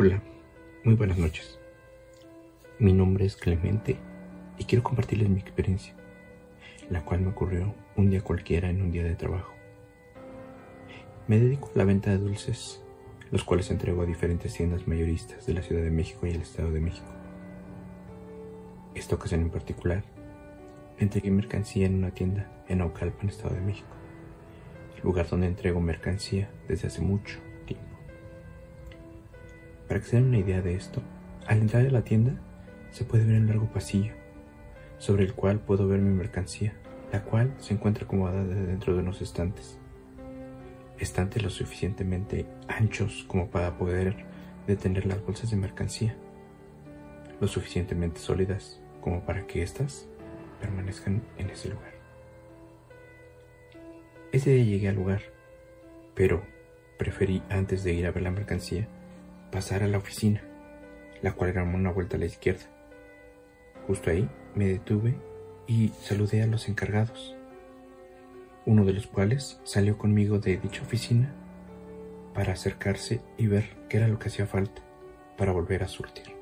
Hola, muy buenas noches. Mi nombre es Clemente y quiero compartirles mi experiencia, la cual me ocurrió un día cualquiera en un día de trabajo. Me dedico a la venta de dulces, los cuales entrego a diferentes tiendas mayoristas de la Ciudad de México y el Estado de México. Esta ocasión en particular, entregué mercancía en una tienda en Naucalpan, Estado de México, lugar donde entrego mercancía desde hace mucho para que se den una idea de esto, al entrar a la tienda se puede ver un largo pasillo, sobre el cual puedo ver mi mercancía, la cual se encuentra acomodada dentro de unos estantes. Estantes lo suficientemente anchos como para poder detener las bolsas de mercancía, lo suficientemente sólidas como para que éstas permanezcan en ese lugar. Ese día llegué al lugar, pero preferí antes de ir a ver la mercancía pasar a la oficina, la cual era una vuelta a la izquierda. Justo ahí me detuve y saludé a los encargados, uno de los cuales salió conmigo de dicha oficina para acercarse y ver qué era lo que hacía falta para volver a surtir.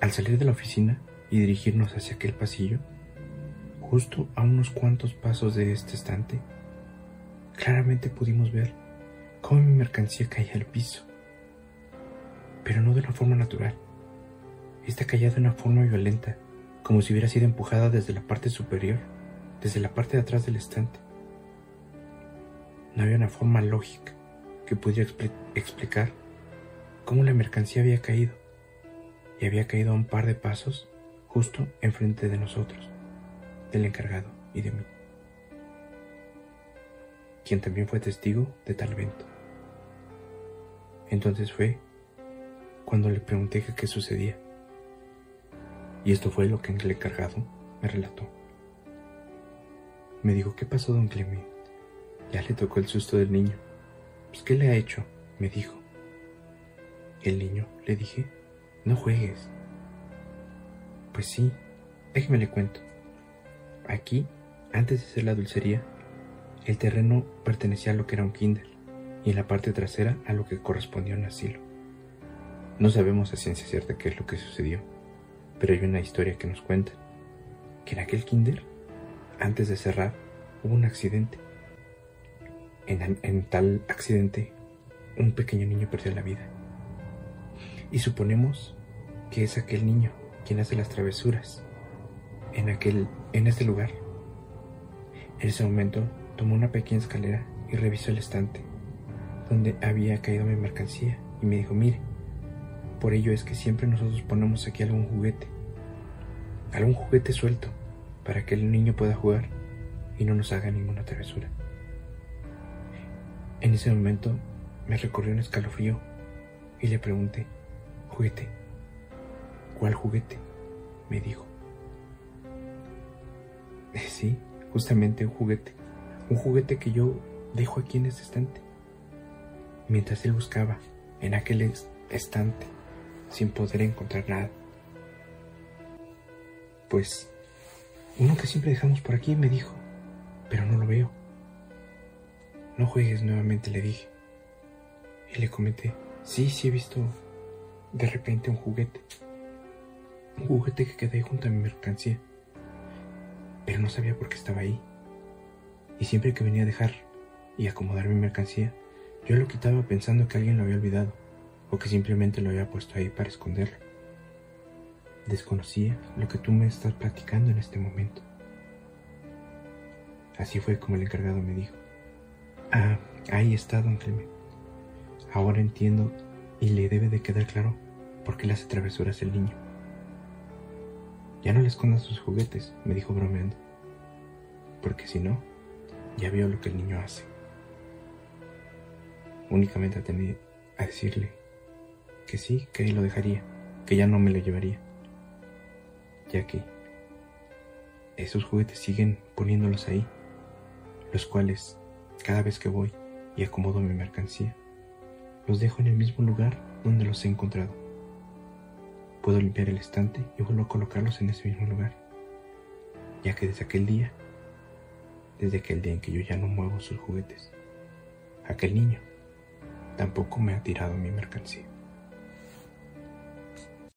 Al salir de la oficina y dirigirnos hacia aquel pasillo, justo a unos cuantos pasos de este estante, claramente pudimos ver cómo mi mercancía caía al piso. Pero no de una forma natural. Esta caía de una forma violenta, como si hubiera sido empujada desde la parte superior, desde la parte de atrás del estante. No había una forma lógica que pudiera explicar cómo la mercancía había caído, y había caído a un par de pasos justo enfrente de nosotros, del encargado y de mí, quien también fue testigo de tal evento. Entonces fue cuando le pregunté qué sucedía. Y esto fue lo que el encargado me relató. Me dijo, ¿qué pasó, don Clement? Ya le tocó el susto del niño. Pues, ¿qué le ha hecho? Me dijo. El niño, le dije, no juegues. Pues sí, déjeme le cuento. Aquí, antes de ser la dulcería, el terreno pertenecía a lo que era un kinder y la parte trasera a lo que correspondía un asilo. No sabemos a ciencia cierta qué es lo que sucedió, pero hay una historia que nos cuenta que en aquel kinder, antes de cerrar, hubo un accidente. En, en tal accidente, un pequeño niño perdió la vida. Y suponemos que es aquel niño quien hace las travesuras en aquel en este lugar. En ese momento tomó una pequeña escalera y revisó el estante donde había caído mi mercancía y me dijo, mire, por ello es que siempre nosotros ponemos aquí algún juguete, algún juguete suelto, para que el niño pueda jugar y no nos haga ninguna travesura. En ese momento me recorrió un escalofrío y le pregunté, juguete, ¿cuál juguete? me dijo. Sí, justamente un juguete, un juguete que yo dejo aquí en este estante mientras él buscaba en aquel estante sin poder encontrar nada. Pues uno que siempre dejamos por aquí me dijo, pero no lo veo. No juegues nuevamente, le dije. Y le comenté, sí, sí he visto de repente un juguete. Un juguete que quedé junto a mi mercancía. Pero no sabía por qué estaba ahí. Y siempre que venía a dejar y acomodar mi mercancía, yo lo quitaba pensando que alguien lo había olvidado o que simplemente lo había puesto ahí para esconderlo. Desconocía lo que tú me estás platicando en este momento. Así fue como el encargado me dijo. Ah, ahí está, don Clement. Ahora entiendo y le debe de quedar claro por qué le hace travesuras el niño. Ya no le escondas sus juguetes, me dijo bromeando. Porque si no, ya vio lo que el niño hace únicamente atendí a decirle que sí, que lo dejaría, que ya no me lo llevaría, ya que esos juguetes siguen poniéndolos ahí, los cuales cada vez que voy y acomodo mi mercancía, los dejo en el mismo lugar donde los he encontrado. Puedo limpiar el estante y vuelvo a colocarlos en ese mismo lugar, ya que desde aquel día, desde aquel día en que yo ya no muevo sus juguetes, aquel niño tampoco me ha tirado mi mercancía.